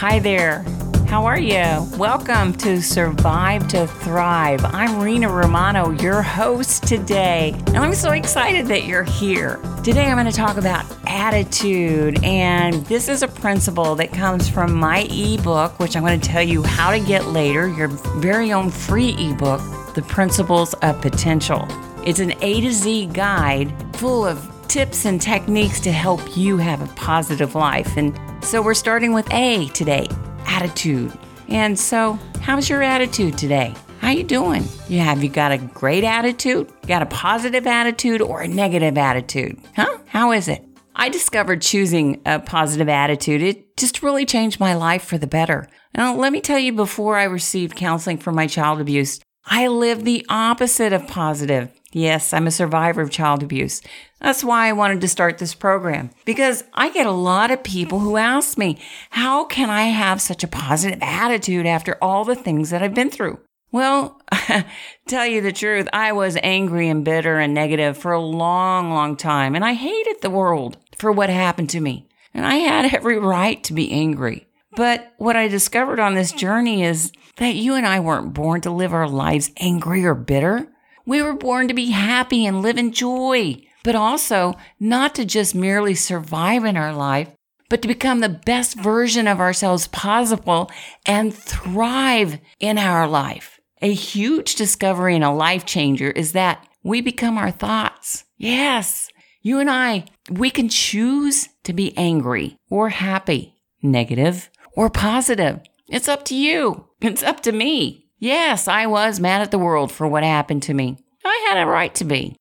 Hi there. How are you? Welcome to Survive to Thrive. I'm Rena Romano, your host today, and I'm so excited that you're here. Today, I'm going to talk about attitude, and this is a principle that comes from my ebook, which I'm going to tell you how to get later, your very own free ebook, The Principles of Potential. It's an A to Z guide full of tips and techniques to help you have a positive life. And so we're starting with A today attitude. And so, how's your attitude today? How you doing? You have you got a great attitude? Got a positive attitude or a negative attitude? Huh? How is it? I discovered choosing a positive attitude. It just really changed my life for the better. Now, let me tell you before I received counseling for my child abuse, I lived the opposite of positive. Yes, I'm a survivor of child abuse. That's why I wanted to start this program because I get a lot of people who ask me, how can I have such a positive attitude after all the things that I've been through? Well, tell you the truth, I was angry and bitter and negative for a long, long time, and I hated the world for what happened to me. And I had every right to be angry. But what I discovered on this journey is that you and I weren't born to live our lives angry or bitter. We were born to be happy and live in joy, but also not to just merely survive in our life, but to become the best version of ourselves possible and thrive in our life. A huge discovery and a life changer is that we become our thoughts. Yes, you and I, we can choose to be angry or happy, negative or positive. It's up to you. It's up to me. Yes, I was mad at the world for what happened to me. I had a right to be.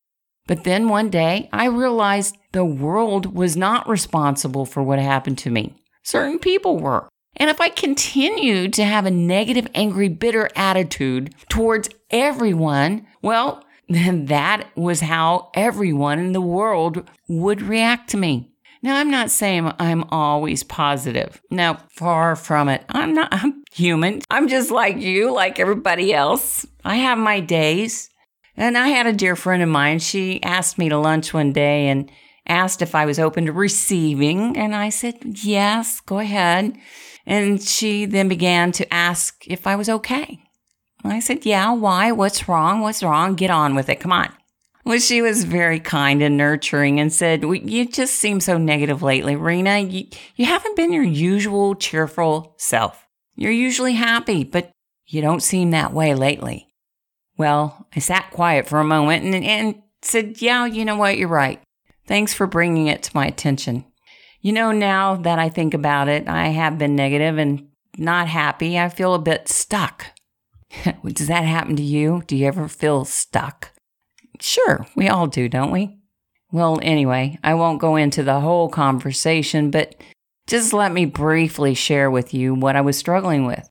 But then one day I realized the world was not responsible for what happened to me. Certain people were. And if I continued to have a negative, angry, bitter attitude towards everyone, well, then that was how everyone in the world would react to me. Now, I'm not saying I'm always positive. Now, far from it. I'm not, I'm human. I'm just like you, like everybody else. I have my days. And I had a dear friend of mine. She asked me to lunch one day and asked if I was open to receiving. And I said, yes, go ahead. And she then began to ask if I was okay. I said, yeah, why? What's wrong? What's wrong? Get on with it. Come on. Well, she was very kind and nurturing and said, You just seem so negative lately, Rena. You, you haven't been your usual cheerful self. You're usually happy, but you don't seem that way lately. Well, I sat quiet for a moment and, and said, Yeah, you know what? You're right. Thanks for bringing it to my attention. You know, now that I think about it, I have been negative and not happy. I feel a bit stuck. Does that happen to you? Do you ever feel stuck? Sure, we all do, don't we? Well, anyway, I won't go into the whole conversation, but just let me briefly share with you what I was struggling with.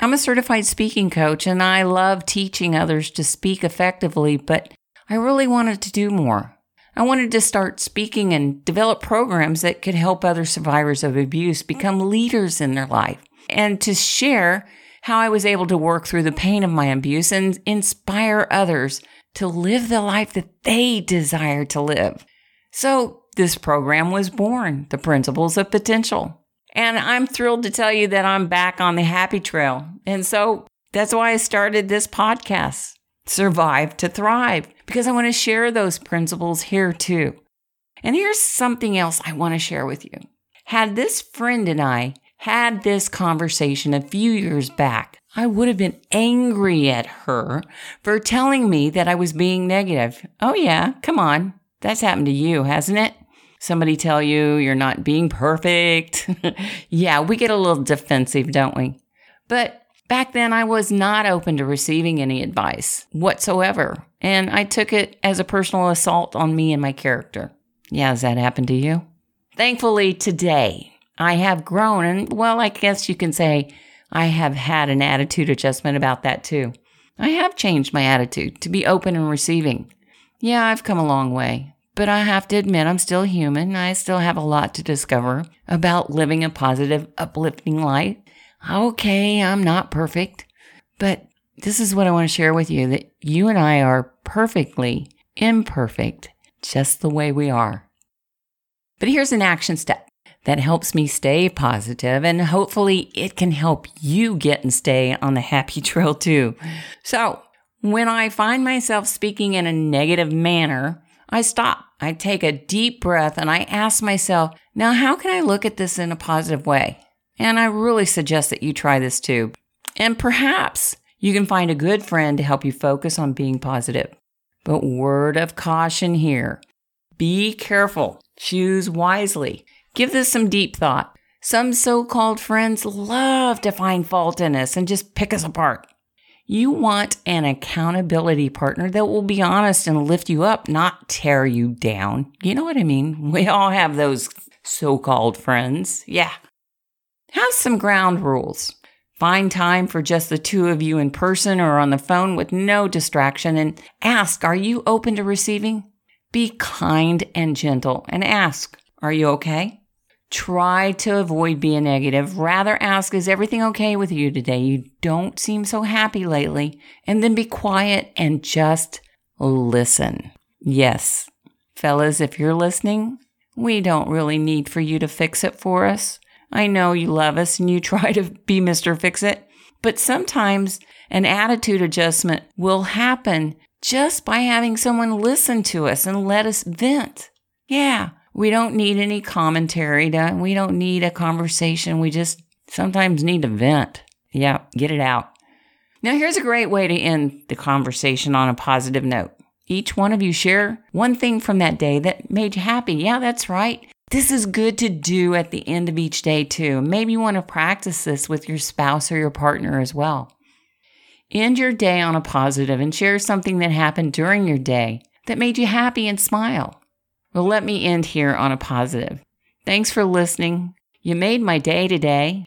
I'm a certified speaking coach and I love teaching others to speak effectively, but I really wanted to do more. I wanted to start speaking and develop programs that could help other survivors of abuse become leaders in their life and to share how I was able to work through the pain of my abuse and inspire others to live the life that they desire to live. So this program was born, the Principles of Potential. And I'm thrilled to tell you that I'm back on the happy trail. And so that's why I started this podcast, Survive to Thrive, because I want to share those principles here too. And here's something else I want to share with you. Had this friend and I had this conversation a few years back, I would have been angry at her for telling me that I was being negative. Oh, yeah, come on. That's happened to you, hasn't it? Somebody tell you you're not being perfect. yeah, we get a little defensive, don't we? But back then, I was not open to receiving any advice whatsoever. And I took it as a personal assault on me and my character. Yeah, has that happened to you? Thankfully, today, I have grown. And well, I guess you can say I have had an attitude adjustment about that too. I have changed my attitude to be open and receiving. Yeah, I've come a long way, but I have to admit I'm still human. I still have a lot to discover about living a positive, uplifting life. Okay, I'm not perfect, but this is what I want to share with you that you and I are perfectly imperfect, just the way we are. But here's an action step that helps me stay positive and hopefully it can help you get and stay on the happy trail too. So when I find myself speaking in a negative manner, I stop. I take a deep breath and I ask myself, now how can I look at this in a positive way? And I really suggest that you try this too. And perhaps you can find a good friend to help you focus on being positive. But word of caution here be careful, choose wisely. Give this some deep thought. Some so called friends love to find fault in us and just pick us apart. You want an accountability partner that will be honest and lift you up, not tear you down. You know what I mean? We all have those so called friends. Yeah. Have some ground rules. Find time for just the two of you in person or on the phone with no distraction and ask, Are you open to receiving? Be kind and gentle and ask, Are you okay? Try to avoid being negative. Rather ask, Is everything okay with you today? You don't seem so happy lately. And then be quiet and just listen. Yes, fellas, if you're listening, we don't really need for you to fix it for us. I know you love us and you try to be Mr. Fix It, but sometimes an attitude adjustment will happen just by having someone listen to us and let us vent. Yeah, we don't need any commentary. To, we don't need a conversation. We just sometimes need to vent. Yeah, get it out. Now, here's a great way to end the conversation on a positive note. Each one of you share one thing from that day that made you happy. Yeah, that's right. This is good to do at the end of each day, too. Maybe you want to practice this with your spouse or your partner as well. End your day on a positive and share something that happened during your day that made you happy and smile. Well, let me end here on a positive. Thanks for listening. You made my day today.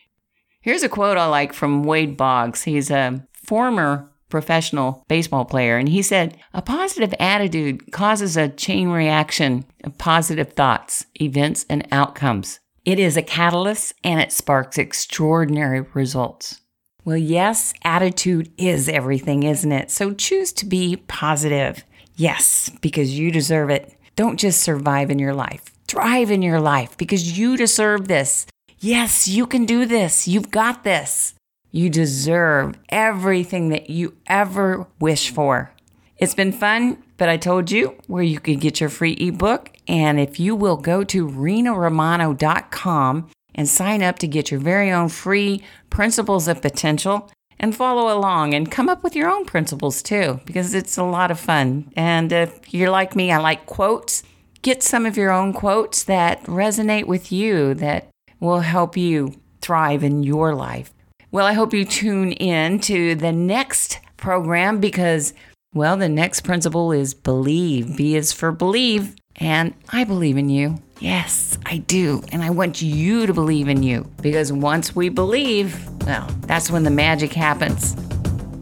Here's a quote I like from Wade Boggs. He's a former professional baseball player, and he said, A positive attitude causes a chain reaction of positive thoughts, events, and outcomes. It is a catalyst and it sparks extraordinary results. Well, yes, attitude is everything, isn't it? So choose to be positive. Yes, because you deserve it. Don't just survive in your life, thrive in your life because you deserve this. Yes, you can do this. You've got this. You deserve everything that you ever wish for. It's been fun, but I told you where you could get your free ebook. And if you will go to rinaromano.com and sign up to get your very own free Principles of Potential and follow along and come up with your own principles too, because it's a lot of fun. And if you're like me, I like quotes. Get some of your own quotes that resonate with you that will help you thrive in your life. Well, I hope you tune in to the next program because, well, the next principle is believe. B is for believe. And I believe in you. Yes, I do. And I want you to believe in you because once we believe, well, that's when the magic happens.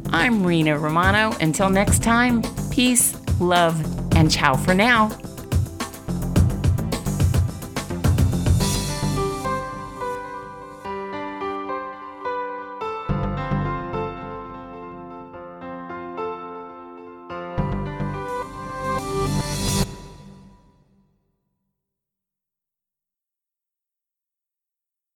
I'm Rena Romano. Until next time, peace, love, and ciao for now.